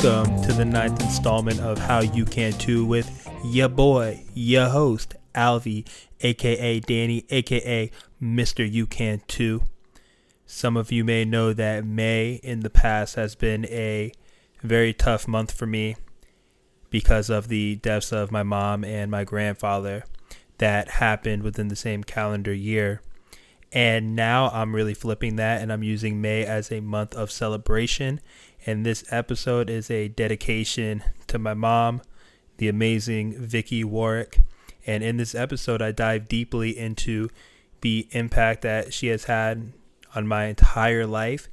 Welcome to the ninth installment of How You Can Too with your boy, your host, Alvy, aka Danny, aka Mr. You Can Too. Some of you may know that May in the past has been a very tough month for me because of the deaths of my mom and my grandfather that happened within the same calendar year. And now I'm really flipping that and I'm using May as a month of celebration. And this episode is a dedication to my mom, the amazing Vicky Warwick. And in this episode, I dive deeply into the impact that she has had on my entire life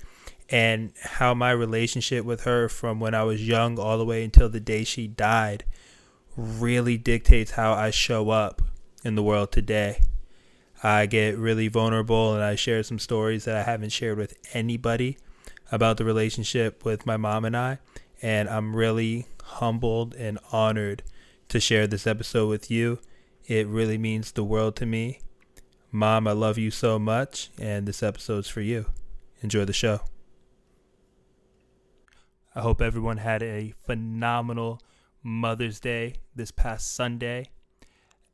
and how my relationship with her from when I was young all the way until the day she died really dictates how I show up in the world today. I get really vulnerable and I share some stories that I haven't shared with anybody about the relationship with my mom and I. And I'm really humbled and honored to share this episode with you. It really means the world to me. Mom, I love you so much, and this episode's for you. Enjoy the show. I hope everyone had a phenomenal Mother's Day this past Sunday.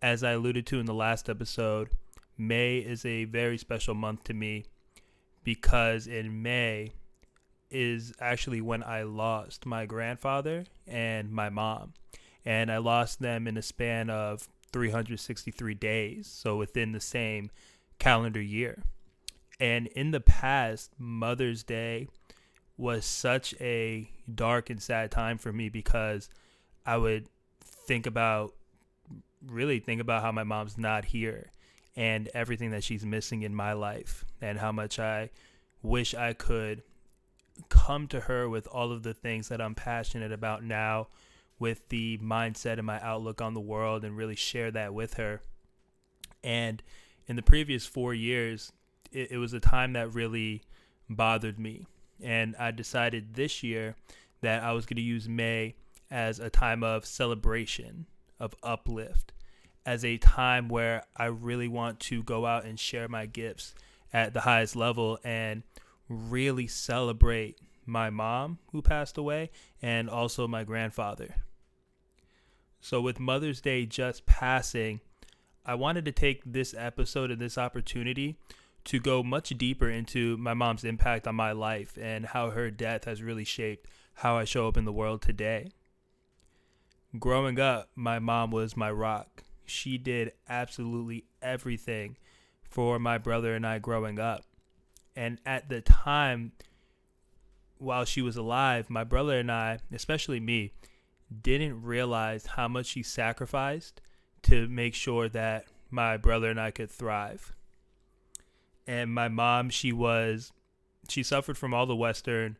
As I alluded to in the last episode, May is a very special month to me because in May is actually when I lost my grandfather and my mom. And I lost them in a span of 363 days, so within the same calendar year. And in the past, Mother's Day was such a dark and sad time for me because I would think about really think about how my mom's not here and everything that she's missing in my life and how much I wish I could come to her with all of the things that I'm passionate about now with the mindset and my outlook on the world and really share that with her. And in the previous four years, it, it was a time that really bothered me. And I decided this year that I was going to use May as a time of celebration, of uplift, as a time where I really want to go out and share my gifts at the highest level and really celebrate my mom who passed away and also my grandfather. So, with Mother's Day just passing, I wanted to take this episode and this opportunity to go much deeper into my mom's impact on my life and how her death has really shaped how I show up in the world today. Growing up, my mom was my rock she did absolutely everything for my brother and I growing up. And at the time, while she was alive, my brother and I, especially me, didn't realize how much she sacrificed to make sure that my brother and I could thrive. And my mom, she was, she suffered from all the Western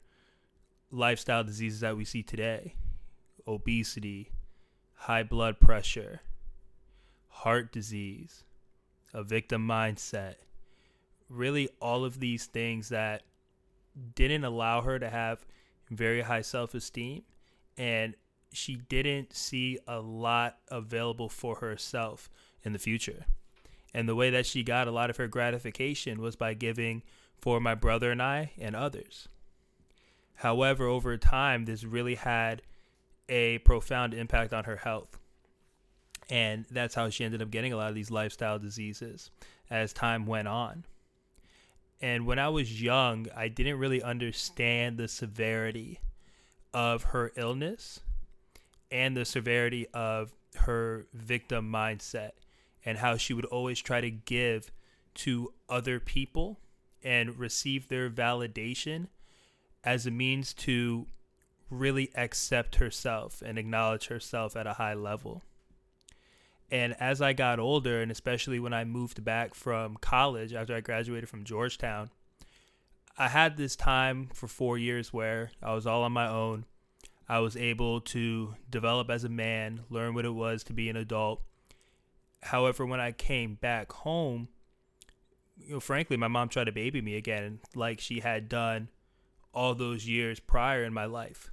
lifestyle diseases that we see today obesity, high blood pressure, heart disease, a victim mindset, really all of these things that didn't allow her to have very high self esteem and she didn't see a lot available for herself in the future. And the way that she got a lot of her gratification was by giving for my brother and I and others. However, over time, this really had a profound impact on her health. And that's how she ended up getting a lot of these lifestyle diseases as time went on. And when I was young, I didn't really understand the severity of her illness and the severity of her victim mindset and how she would always try to give to other people and receive their validation as a means to really accept herself and acknowledge herself at a high level. And as I got older, and especially when I moved back from college after I graduated from Georgetown, I had this time for four years where I was all on my own. I was able to develop as a man, learn what it was to be an adult. However, when I came back home, you know, frankly, my mom tried to baby me again, like she had done all those years prior in my life.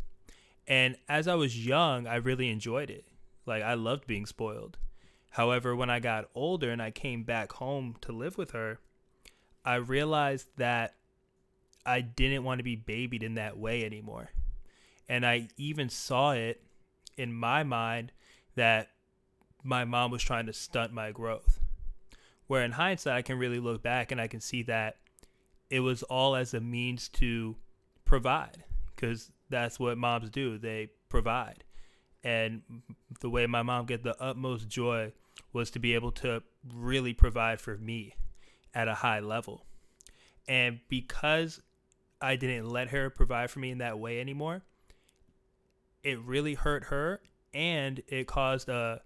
And as I was young, I really enjoyed it. Like, I loved being spoiled. However, when I got older and I came back home to live with her, I realized that I didn't want to be babied in that way anymore. And I even saw it in my mind that my mom was trying to stunt my growth. Where in hindsight, I can really look back and I can see that it was all as a means to provide because that's what moms do. They provide. And the way my mom get the utmost joy was to be able to really provide for me at a high level. And because I didn't let her provide for me in that way anymore, it really hurt her and it caused a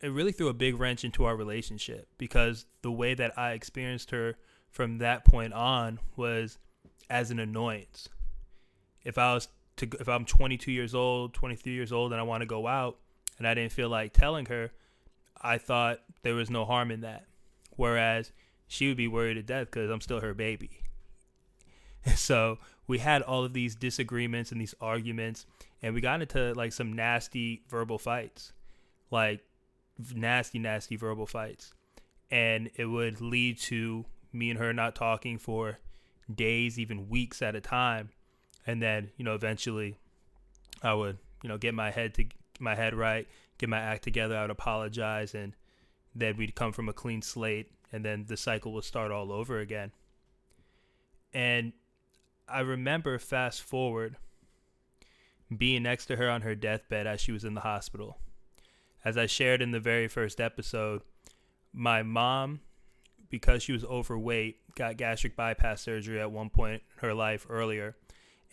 it really threw a big wrench into our relationship because the way that I experienced her from that point on was as an annoyance. If I was to if I'm 22 years old, 23 years old and I want to go out and I didn't feel like telling her, I thought there was no harm in that. Whereas she would be worried to death because I'm still her baby. so we had all of these disagreements and these arguments, and we got into like some nasty verbal fights, like nasty, nasty verbal fights. And it would lead to me and her not talking for days, even weeks at a time. And then, you know, eventually I would, you know, get my head to my head right, get my act together, I would apologize and then we'd come from a clean slate and then the cycle would start all over again. And I remember fast forward being next to her on her deathbed as she was in the hospital. As I shared in the very first episode, my mom, because she was overweight, got gastric bypass surgery at one point in her life earlier.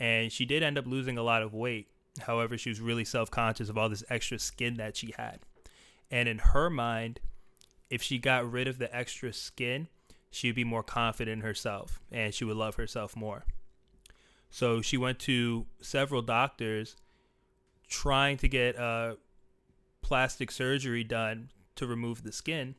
And she did end up losing a lot of weight. However, she was really self conscious of all this extra skin that she had. And in her mind, if she got rid of the extra skin, she would be more confident in herself and she would love herself more. So she went to several doctors trying to get uh, plastic surgery done to remove the skin.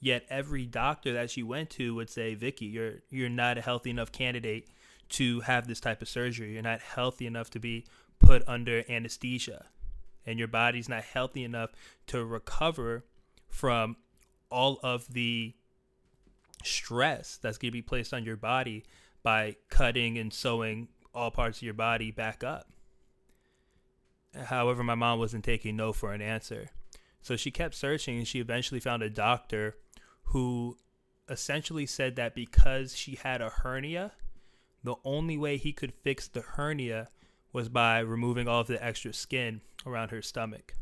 Yet every doctor that she went to would say, "Vicky, you're you're not a healthy enough candidate to have this type of surgery. You're not healthy enough to be put under anesthesia, and your body's not healthy enough to recover from all of the stress that's going to be placed on your body by cutting and sewing all parts of your body back up. However, my mom wasn't taking no for an answer. So she kept searching and she eventually found a doctor who essentially said that because she had a hernia, the only way he could fix the hernia was by removing all of the extra skin around her stomach.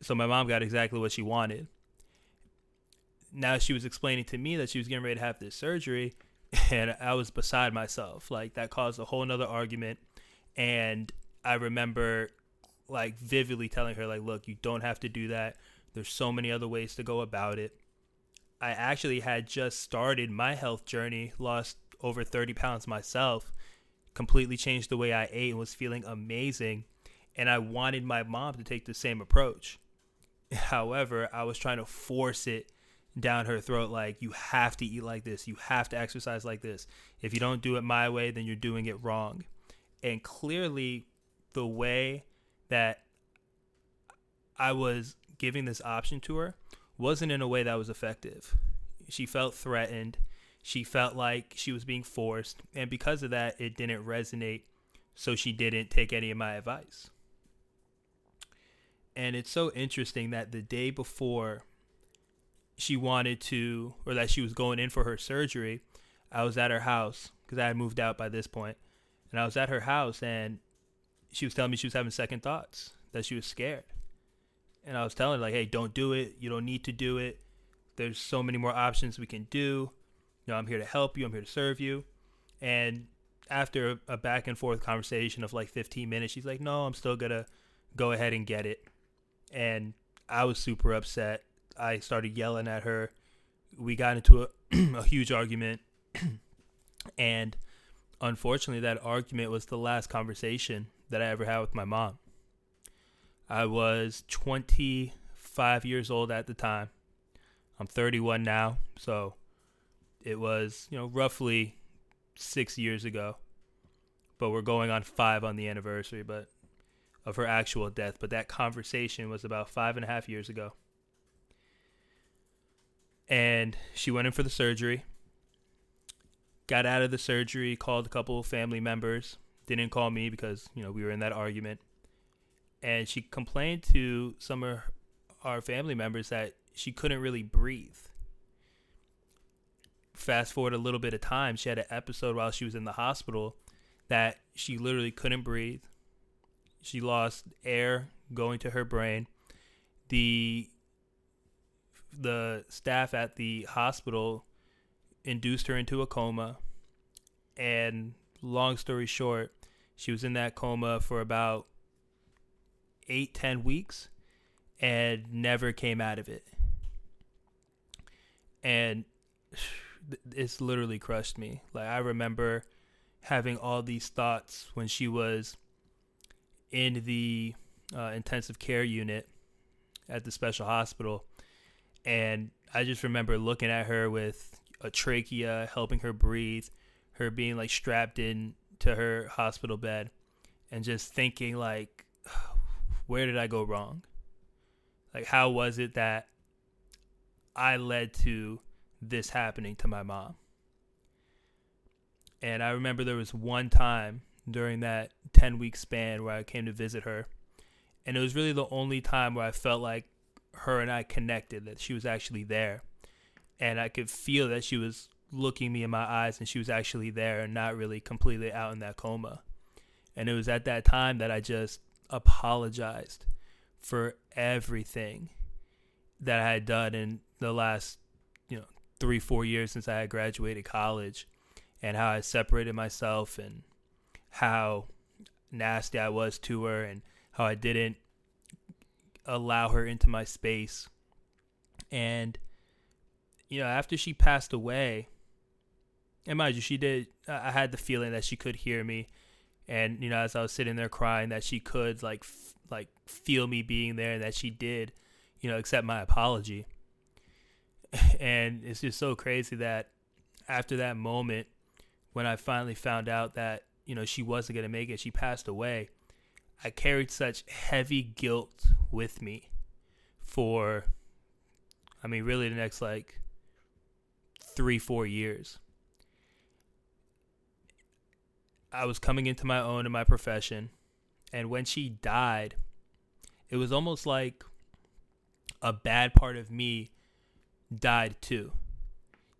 So my mom got exactly what she wanted. Now she was explaining to me that she was getting ready to have this surgery, and I was beside myself. Like that caused a whole nother argument. And I remember like vividly telling her, like, look, you don't have to do that. There's so many other ways to go about it. I actually had just started my health journey, lost over 30 pounds myself, completely changed the way I ate and was feeling amazing. And I wanted my mom to take the same approach. However, I was trying to force it down her throat like you have to eat like this you have to exercise like this if you don't do it my way then you're doing it wrong and clearly the way that i was giving this option to her wasn't in a way that was effective she felt threatened she felt like she was being forced and because of that it didn't resonate so she didn't take any of my advice and it's so interesting that the day before she wanted to, or that she was going in for her surgery, I was at her house because I had moved out by this point, and I was at her house, and she was telling me she was having second thoughts, that she was scared, and I was telling her like, "Hey, don't do it. You don't need to do it. There's so many more options we can do. You know, I'm here to help you. I'm here to serve you." And after a back and forth conversation of like 15 minutes, she's like, "No, I'm still gonna go ahead and get it." And I was super upset I started yelling at her. We got into a, a huge argument. and unfortunately, that argument was the last conversation that I ever had with my mom. I was 25 years old at the time. I'm 31 now, so it was, you know, roughly six years ago. But we're going on five on the anniversary, but of her actual death. But that conversation was about five and a half years ago and she went in for the surgery. Got out of the surgery, called a couple of family members. didn't call me because, you know, we were in that argument. And she complained to some of our family members that she couldn't really breathe. Fast forward a little bit of time, she had an episode while she was in the hospital that she literally couldn't breathe. She lost air going to her brain. The the staff at the hospital induced her into a coma and long story short she was in that coma for about eight ten weeks and never came out of it and it's literally crushed me like i remember having all these thoughts when she was in the uh, intensive care unit at the special hospital and I just remember looking at her with a trachea, helping her breathe, her being like strapped in to her hospital bed, and just thinking like, where did I go wrong? Like, how was it that I led to this happening to my mom? And I remember there was one time during that 10 week span where I came to visit her. And it was really the only time where I felt like her and I connected, that she was actually there. And I could feel that she was looking me in my eyes and she was actually there and not really completely out in that coma. And it was at that time that I just apologized for everything that I had done in the last, three, four years since I had graduated college and how I separated myself and how nasty I was to her and how I didn't allow her into my space. And you know, after she passed away, and mind you, she did. I had the feeling that she could hear me, and you know, as I was sitting there crying, that she could like f- like feel me being there, and that she did, you know, accept my apology. And it's just so crazy that after that moment, when I finally found out that you know she wasn't gonna make it, she passed away. I carried such heavy guilt with me for, I mean, really the next like three, four years. I was coming into my own in my profession. And when she died, it was almost like a bad part of me died too.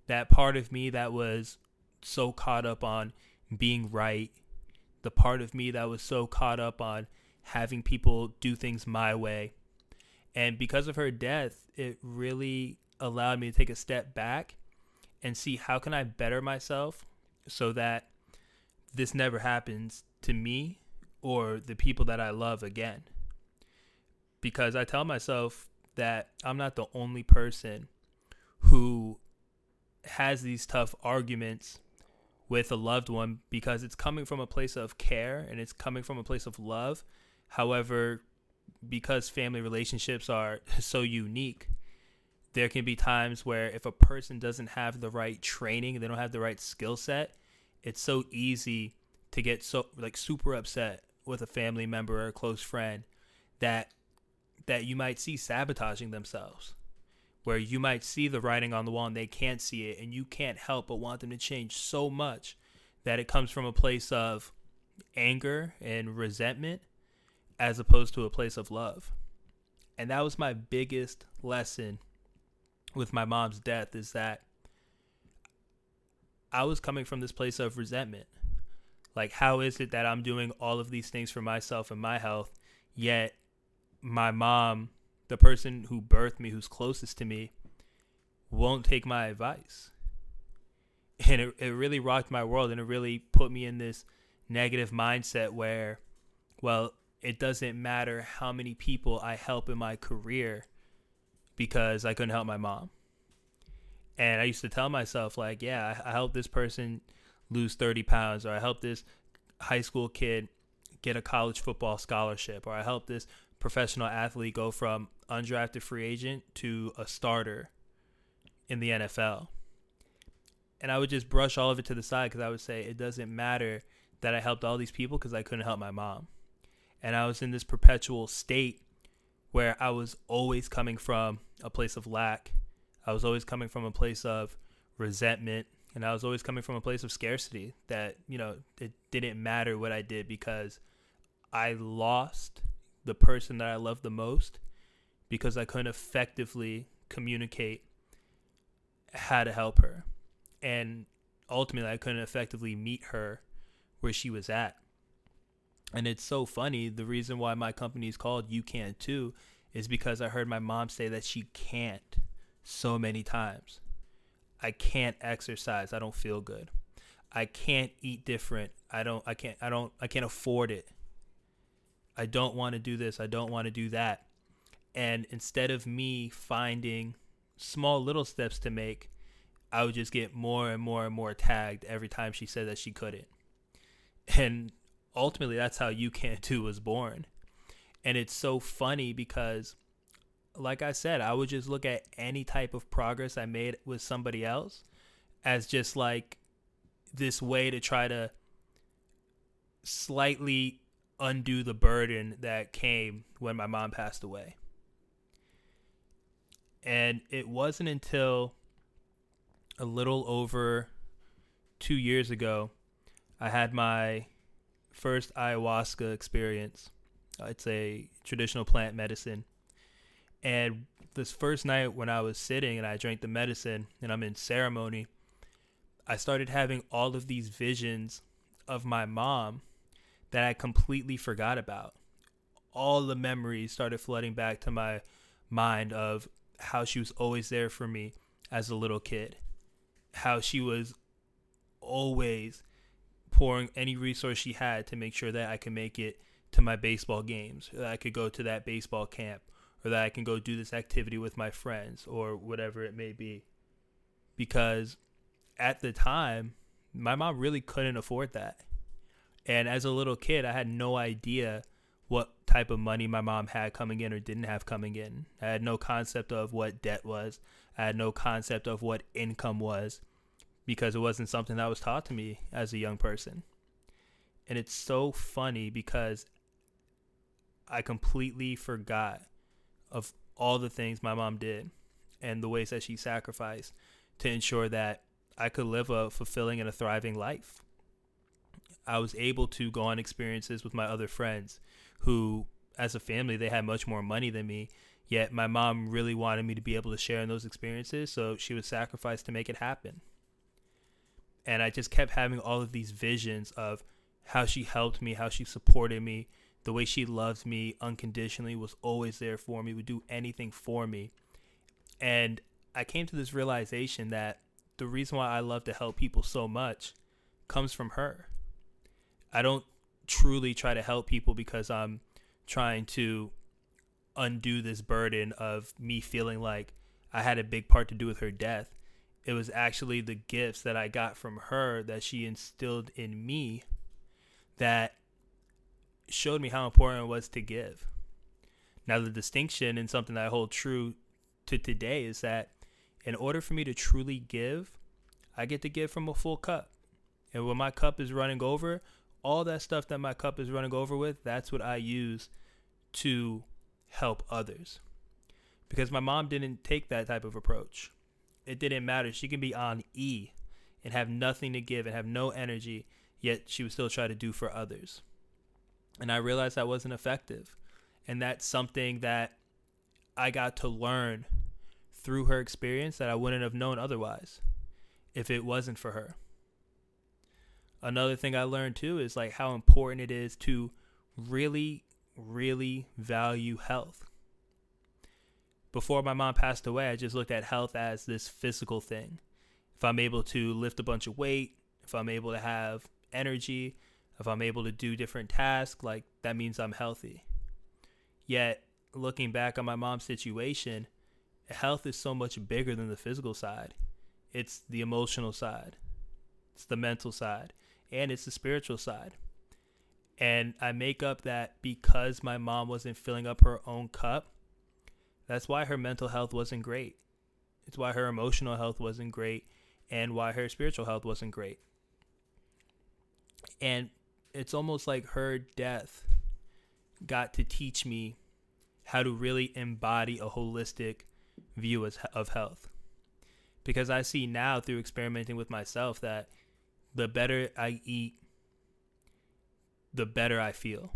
That part of me that was so caught up on being right the part of me that was so caught up on having people do things my way. And because of her death, it really allowed me to take a step back and see how can I better myself so that this never happens to me or the people that I love again. Because I tell myself that I'm not the only person who has these tough arguments with a loved one because it's coming from a place of care and it's coming from a place of love. However, because family relationships are so unique, there can be times where if a person doesn't have the right training, they don't have the right skill set, it's so easy to get so like super upset with a family member or a close friend that that you might see sabotaging themselves where you might see the writing on the wall and they can't see it and you can't help but want them to change so much that it comes from a place of anger and resentment as opposed to a place of love. And that was my biggest lesson with my mom's death is that I was coming from this place of resentment. Like, how is it that I'm doing all of these things for myself and my health, yet my mom the person who birthed me, who's closest to me, won't take my advice. And it, it really rocked my world and it really put me in this negative mindset where, well, it doesn't matter how many people I help in my career because I couldn't help my mom. And I used to tell myself, like, yeah, I, I helped this person lose 30 pounds, or I helped this high school kid get a college football scholarship, or I helped this professional athlete go from undrafted free agent to a starter in the NFL. And I would just brush all of it to the side because I would say it doesn't matter that I helped all these people because I couldn't help my mom. And I was in this perpetual state where I was always coming from a place of lack. I was always coming from a place of resentment, And I was always coming from a place of scarcity that, you know, it didn't matter what I did because I lost the person that I loved the most because I couldn't effectively communicate how to help her. And ultimately, I couldn't effectively meet her where she was at. And it's so funny. The reason why my company is called You Can Too is because I heard my mom say that she can't so many times. I can't exercise. I don't feel good. I can't eat different. I don't I can't I don't I can't afford it. I don't want to do this. I don't want to do that. And instead of me finding small little steps to make, I would just get more and more and more tagged every time she said that she couldn't. And ultimately that's how You Can Too was born. And it's so funny because like I said, I would just look at any type of progress I made with somebody else as just like this way to try to slightly undo the burden that came when my mom passed away. And it wasn't until a little over two years ago I had my first ayahuasca experience. It's a traditional plant medicine and this first night when I was sitting and I drank the medicine and I'm in ceremony, I started having all of these visions of my mom that I completely forgot about. All the memories started flooding back to my mind of how she was always there for me as a little kid, how she was always pouring any resource she had to make sure that I could make it to my baseball games, that I could go to that baseball camp, or that I can go do this activity with my friends or whatever it may be. Because at the time, my mom really couldn't afford that. And as a little kid, I had no idea what type of money my mom had coming in or didn't have coming in. I had no concept of what debt was. I had no concept of what income was because it wasn't something that was taught to me as a young person. And it's so funny because I completely forgot of all the things my mom did and the ways that she sacrificed to ensure that I could live a fulfilling and a thriving life. I was able to go on experiences with my other friends who, as a family, they had much more money than me. Yet my mom really wanted me to be able to share in those experiences, so she would sacrifice to make it happen. And I just kept having all of these visions of how she helped me, how she supported me, the way she loves me unconditionally, was always there for me, would do anything for me. And I came to this realization that the reason why I love to help people so much comes from her. I don't truly try to help people because I'm trying to undo this burden of me feeling like I had a big part to do with her death. It was actually the gifts that I got from her that she instilled in me that showed me how important it was to give. Now, the distinction and something that I hold true to today is that in order for me to truly give, I get to give from a full cup. And when my cup is running over, all that stuff that my cup is running over with, that's what I use to help others. Because my mom didn't take that type of approach. It didn't matter. She can be on E and have nothing to give and have no energy, yet she would still try to do for others. And I realized that wasn't effective. And that's something that I got to learn through her experience that I wouldn't have known otherwise if it wasn't for her. Another thing I learned too is like how important it is to really, really value health. Before my mom passed away, I just looked at health as this physical thing. If I'm able to lift a bunch of weight, if I'm able to have energy, if I'm able to do different tasks, like that means I'm healthy. Yet, looking back on my mom's situation, health is so much bigger than the physical side. It's the emotional side, it's the mental side, and it's the spiritual side. And I make up that because my mom wasn't filling up her own cup, that's why her mental health wasn't great. It's why her emotional health wasn't great and why her spiritual health wasn't great. And it's almost like her death got to teach me how to really embody a holistic view of health. because I see now through experimenting with myself that the better I eat, the better I feel.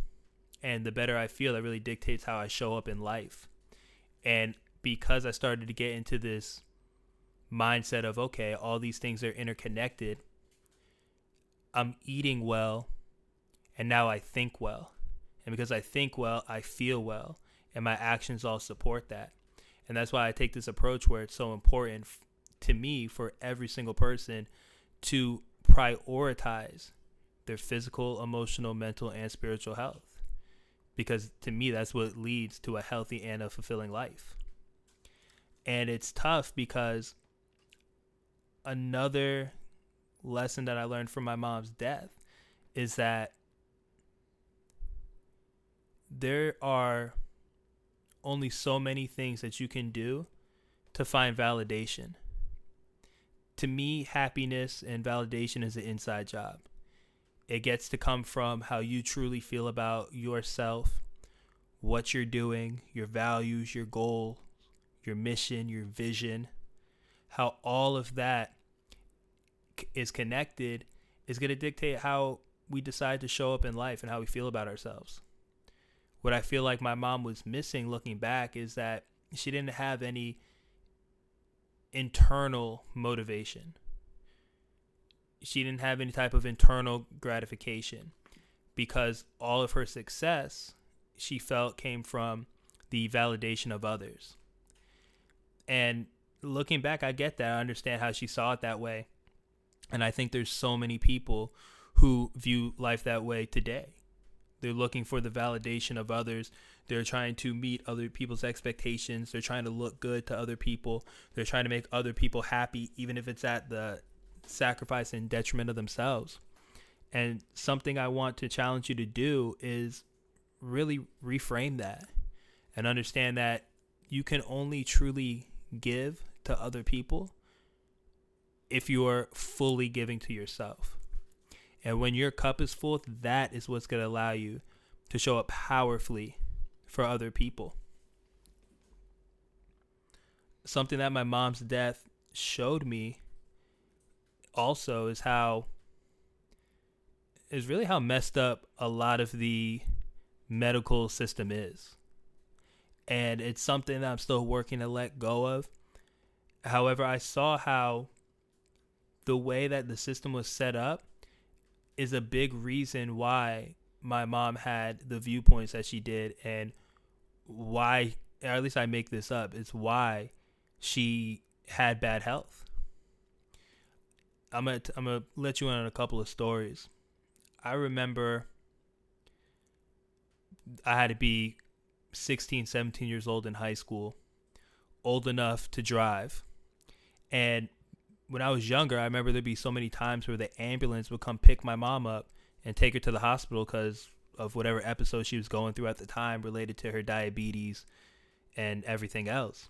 And the better I feel, that really dictates how I show up in life. And because I started to get into this mindset of, okay, all these things are interconnected, I'm eating well, and now I think well. And because I think well, I feel well, and my actions all support that. And that's why I take this approach where it's so important to me for every single person to prioritize their physical, emotional, mental, and spiritual health. Because to me, that's what leads to a healthy and a fulfilling life. And it's tough because another lesson that I learned from my mom's death is that there are only so many things that you can do to find validation. To me, happiness and validation is an inside job. It gets to come from how you truly feel about yourself, what you're doing, your values, your goal, your mission, your vision, how all of that is connected is going to dictate how we decide to show up in life and how we feel about ourselves. What I feel like my mom was missing looking back is that she didn't have any internal motivation. She didn't have any type of internal gratification because all of her success she felt came from the validation of others. And looking back, I get that. I understand how she saw it that way. And I think there's so many people who view life that way today. They're looking for the validation of others. They're trying to meet other people's expectations. They're trying to look good to other people. They're trying to make other people happy, even if it's at the sacrifice and detriment of themselves. And something I want to challenge you to do is really reframe that and understand that you can only truly give to other people if you're fully giving to yourself. And when your cup is full, that is what's going to allow you to show up powerfully for other people. Something that my mom's death showed me also is how is really how messed up a lot of the medical system is. And it's something that I'm still working to let go of. However, I saw how the way that the system was set up is a big reason why my mom had the viewpoints that she did and why or at least I make this up it's why she had bad health. I'm gonna I'm gonna let you in on a couple of stories. I remember I had to be 16 17 years old in high school old enough to drive. And when I was younger, I remember there'd be so many times where the ambulance would come pick my mom up and take her to the hospital because of whatever episode she was going through at the time related to her diabetes and everything else.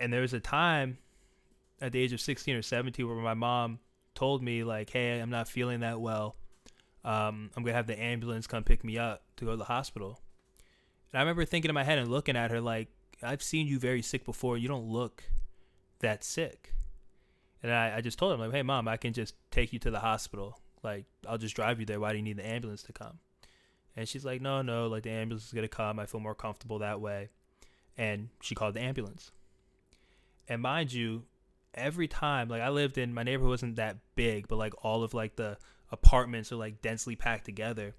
And there was a time at the age of 16 or 17 where my mom told me like, "Hey, I'm not feeling that well. Um, I'm gonna have the ambulance come pick me up to go to the hospital." And I remember thinking in my head and looking at her like, "I've seen you very sick before. You don't look that sick. And I, I just told him, like, hey, mom, I can just take you to the hospital. Like, I'll just drive you there. Why do you need the ambulance to come? And she's like, no, no, like, the ambulance is going to come. I feel more comfortable that way. And she called the ambulance. And mind you, every time, like, I lived in, my neighborhood wasn't that big, but, like, all of, like, the apartments are, like, densely packed together.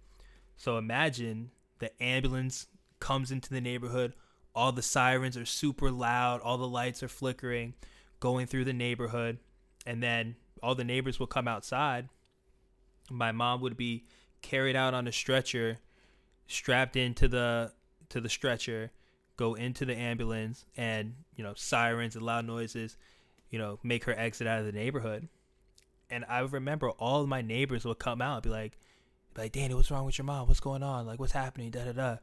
So imagine the ambulance comes into the neighborhood. All the sirens are super loud. All the lights are flickering going through the neighborhood, and then all the neighbors would come outside. My mom would be carried out on a stretcher, strapped into the to the stretcher, go into the ambulance, and you know sirens and loud noises, you know, make her exit out of the neighborhood. And I remember all my neighbors would come out and be like, like, Danny, what's wrong with your mom? What's going on? Like, what's happening? Da da da.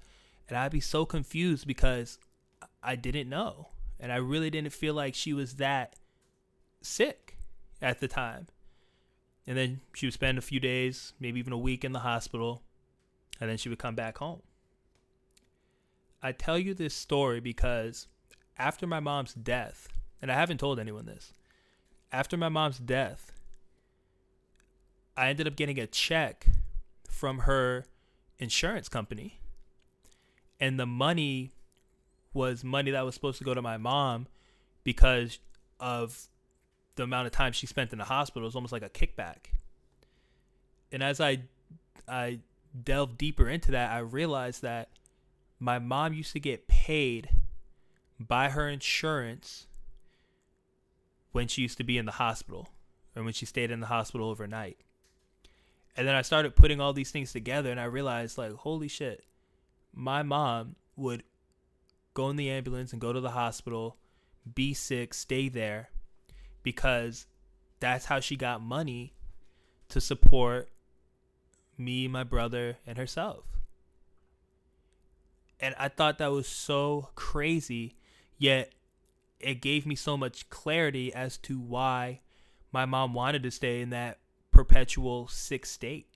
And I'd be so confused because I didn't know and I really didn't feel like she was that sick at the time. And then she would spend a few days, maybe even a week in the hospital, and then she would come back home. I tell you this story because after my mom's death, and I haven't told anyone this. After my mom's death, I ended up getting a check from her insurance company. And the money was money that was supposed to go to my mom because of the amount of time she spent in the hospital. It was almost like a kickback. And as I I delved deeper into that, I realized that my mom used to get paid by her insurance when she used to be in the hospital or when she stayed in the hospital overnight. And then I started putting all these things together and I realized like holy shit. My mom would go in the ambulance and go to the hospital, be sick, stay there because that's how she got money to support me, my brother, and herself. And I thought that was so crazy, yet it gave me so much clarity as to why my mom wanted to stay in that perpetual sick state.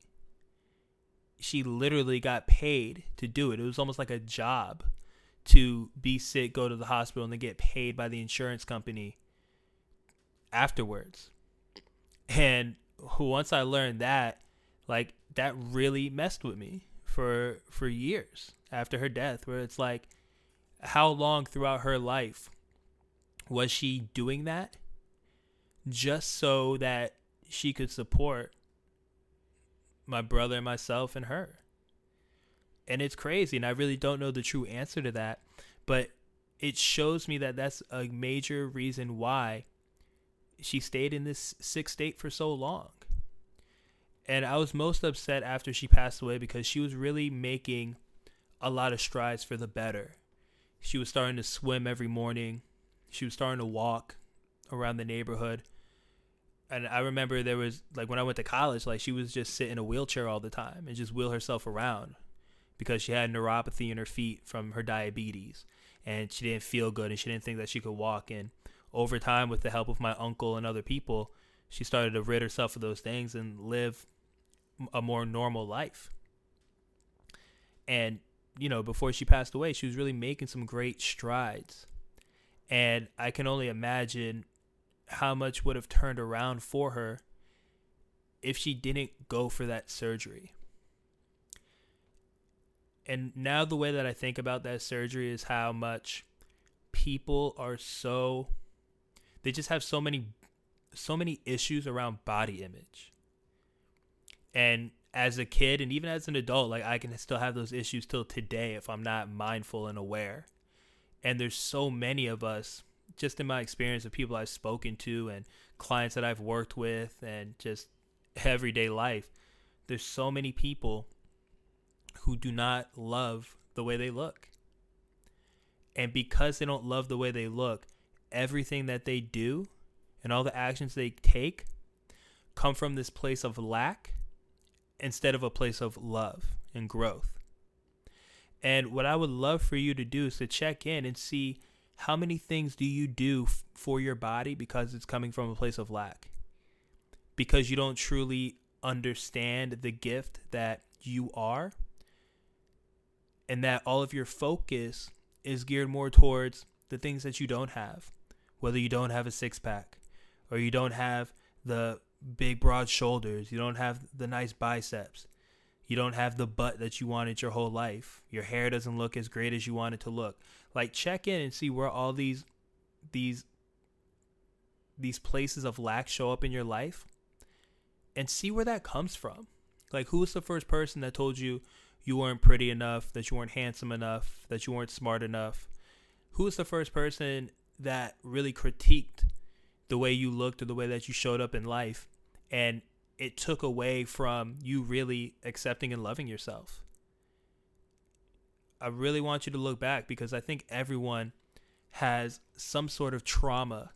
She literally got paid to do it. It was almost like a job to be sick, go to the hospital, and then get paid by the insurance company afterwards. And once I learned that, like that really messed with me for for years after her death where it's like how long throughout her life was she doing that just so that she could support my brother and myself and her and it's crazy and i really don't know the true answer to that but it shows me that that's a major reason why she stayed in this sick state for so long and I was most upset after she passed away because she was really making a lot of strides for the better. She was starting to swim every morning. She was starting to walk around the neighborhood. And I remember there was like when I went to college, like she was just sit in a wheelchair all the time and just wheel herself around because she had neuropathy in her feet from her diabetes and she didn't feel good and she didn't think that she could walk and over time with the help of my uncle and other people she started to rid herself of those things and live a more normal life. And, you know, before she passed away, she was really making some great strides. And I can only imagine how much would have turned around for her if she didn't go for that surgery. And now the way that I think about that surgery is how much people are so they just have so many so many issues around body image and as a kid and even as an adult, like I can still have those issues till today if I'm not mindful and aware. And there's so many of us, just in my experience of people I've spoken to and clients that I've worked with and just everyday life, there's so many people who do not love the way they look. And because they don't love the way they look, everything that they do and all the actions they take come from this place of lack instead of a place of love and growth. And what I would love for you to do is to check in and see how many things do you do f- for your body because it's coming from a place of lack. Because you don't truly understand the gift that you are and that all of your focus is geared more towards the things that you don't have. Whether you don't have a six pack or you don't have the big broad shoulders. You don't have the nice biceps. You don't have the butt that you wanted your whole life. Your hair doesn't look as great as you want it to look. Like check in and see where all these these these places of lack show up in your life and see where that comes from. Like who was the first person that told you you weren't pretty enough, that you weren't handsome enough, that you weren't smart enough? Who was the first person that really critiqued the way you looked or the way that you showed up in life and it took away from you really accepting and loving yourself. I really want you to look back because I think everyone has some sort of trauma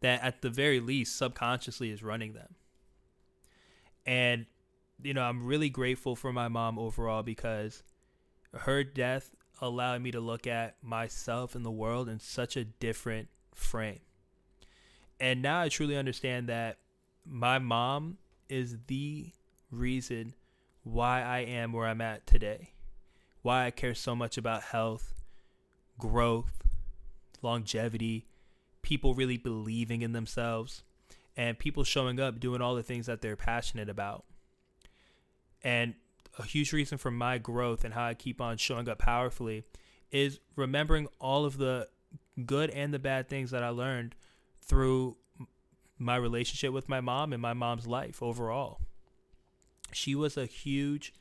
that at the very least subconsciously is running them. And you know, I'm really grateful for my mom overall because her death allowed me to look at myself and the world in such a different frame. And now I truly understand that my mom is the reason why I am where I'm at today. Why I care so much about health, growth, longevity, people really believing in themselves and people showing up doing all the things that they're passionate about. And a huge reason for my growth and how I keep on showing up powerfully is remembering all of the good and the bad things that I learned through my relationship with my mom and my mom's life overall. She was a huge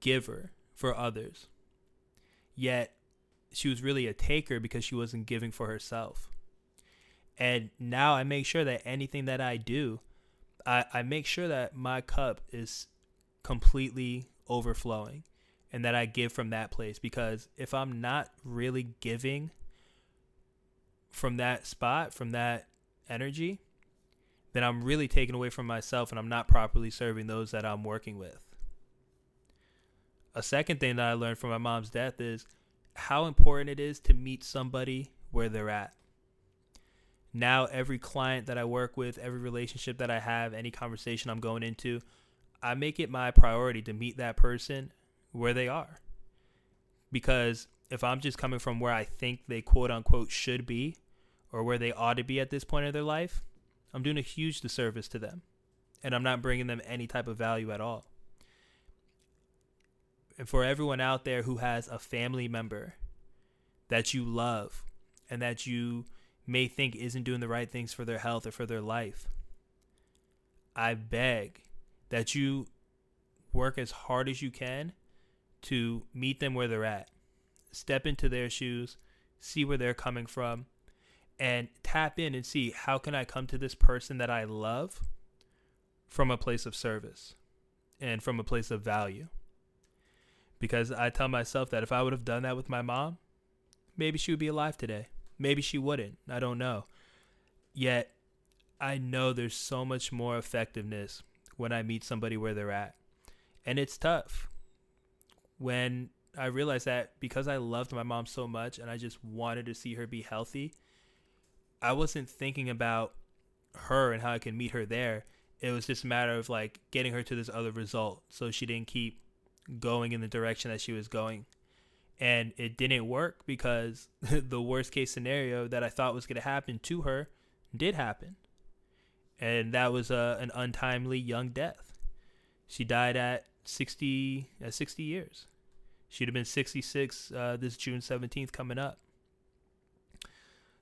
giver for others. Yet she was really a taker because she wasn't giving for herself. And now I make sure that anything that I do, I, I make sure that my cup is completely overflowing and that I give from that place because if I'm not really giving from that spot, from that energy, then I'm really taking away from myself and I'm not properly serving those that I'm working with. A second thing that I learned from my mom's death is how important it is to meet somebody where they're at. Now, every client that I work with, every relationship that I have, any conversation I'm going into, I make it my priority to meet that person where they are. Because if I'm just coming from where I think they quote unquote should be or where they ought to be at this point in their life, I'm doing a huge disservice to them. And I'm not bringing them any type of value at all. And for everyone out there who has a family member that you love and that you may think isn't doing the right things for their health or for their life, I beg that you work as hard as you can to meet them where they're at. Step into their shoes, see where they're coming from, and tap in and see how can I come to this person that I love from a place of service and from a place of value. Because I tell myself that if I would have done that with my mom, maybe she would be alive today. Maybe she wouldn't. I don't know. Yet, I know there's so much more effectiveness when I meet somebody where they're at. And it's tough when I realized that because I loved my mom so much and I just wanted to see her be healthy, I wasn't thinking about her and how I can meet her there. It was just a matter of like getting her to this other result so she didn't keep going in the direction that she was going. And it didn't work because the worst case scenario that I thought was going to happen to her did happen. And that was an untimely young death. She died at 60 at 60 years. She'd have been 66 uh, this June 17th coming up.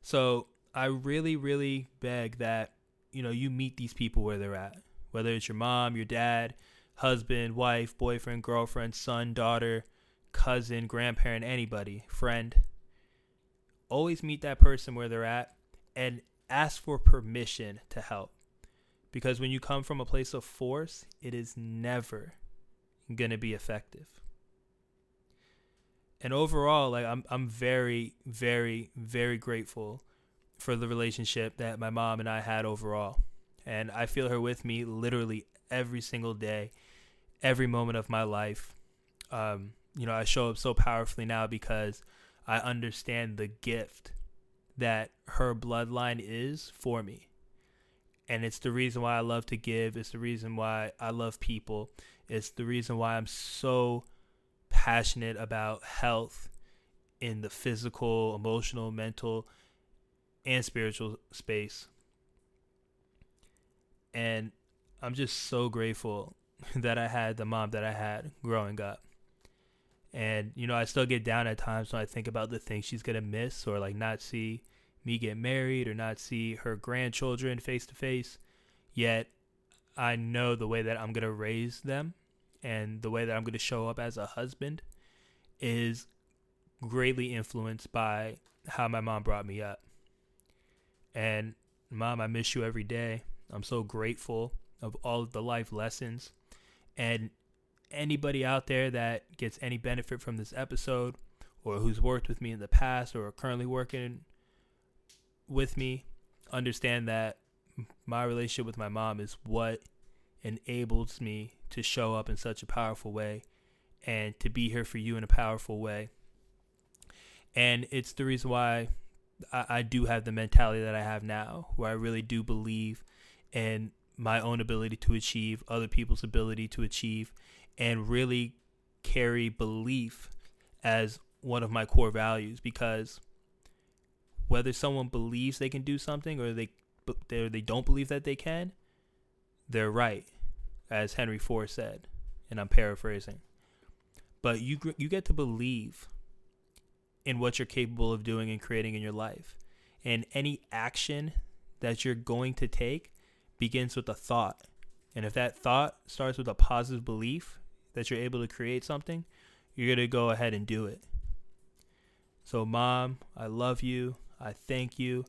So I really, really beg that you know you meet these people where they're at, whether it's your mom, your dad, husband, wife, boyfriend, girlfriend, son, daughter, cousin, grandparent, anybody, friend. Always meet that person where they're at and ask for permission to help. Because when you come from a place of force, it is never going to be effective. And overall, like I'm I'm very very very grateful for the relationship that my mom and I had overall. And I feel her with me literally every single day, every moment of my life. Um, you know, I show up so powerfully now because I understand the gift that her bloodline is for me. And it's the reason why I love to give. It's the reason why I love people. It's the reason why I'm so passionate about health in the physical, emotional, mental, and spiritual space. And I'm just so grateful that I had the mom that I had growing up. And, you know, I still get down at times when I think about the things she's going to miss or like not see me get married or not see her grandchildren face to face. Yet I know the way that I'm going to raise them and the way that I'm going to show up as a husband is greatly influenced by how my mom brought me up. And mom, I miss you every day. I'm so grateful of all of the life lessons. And anybody out there that gets any benefit from this episode or who's worked with me in the past or currently working with me understand that my relationship with my mom is what enables me to show up in such a powerful way and to be here for you in a powerful way. And it's the reason why I, I do have the mentality that I have now, where I really do believe in my own ability to achieve, other people's ability to achieve, and really carry belief as one of my core values because whether someone believes they can do something or they they don't believe that they can, they're right, as Henry Ford said, and I'm paraphrasing. But you you get to believe in what you're capable of doing and creating in your life, and any action that you're going to take begins with a thought. And if that thought starts with a positive belief that you're able to create something, you're going to go ahead and do it. So, mom, I love you. I thank you.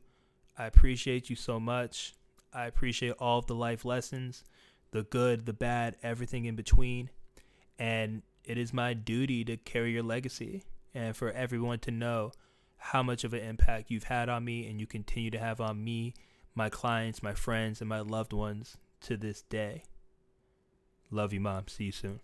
I appreciate you so much. I appreciate all of the life lessons, the good, the bad, everything in between. And it is my duty to carry your legacy and for everyone to know how much of an impact you've had on me and you continue to have on me, my clients, my friends, and my loved ones to this day. Love you, Mom. See you soon.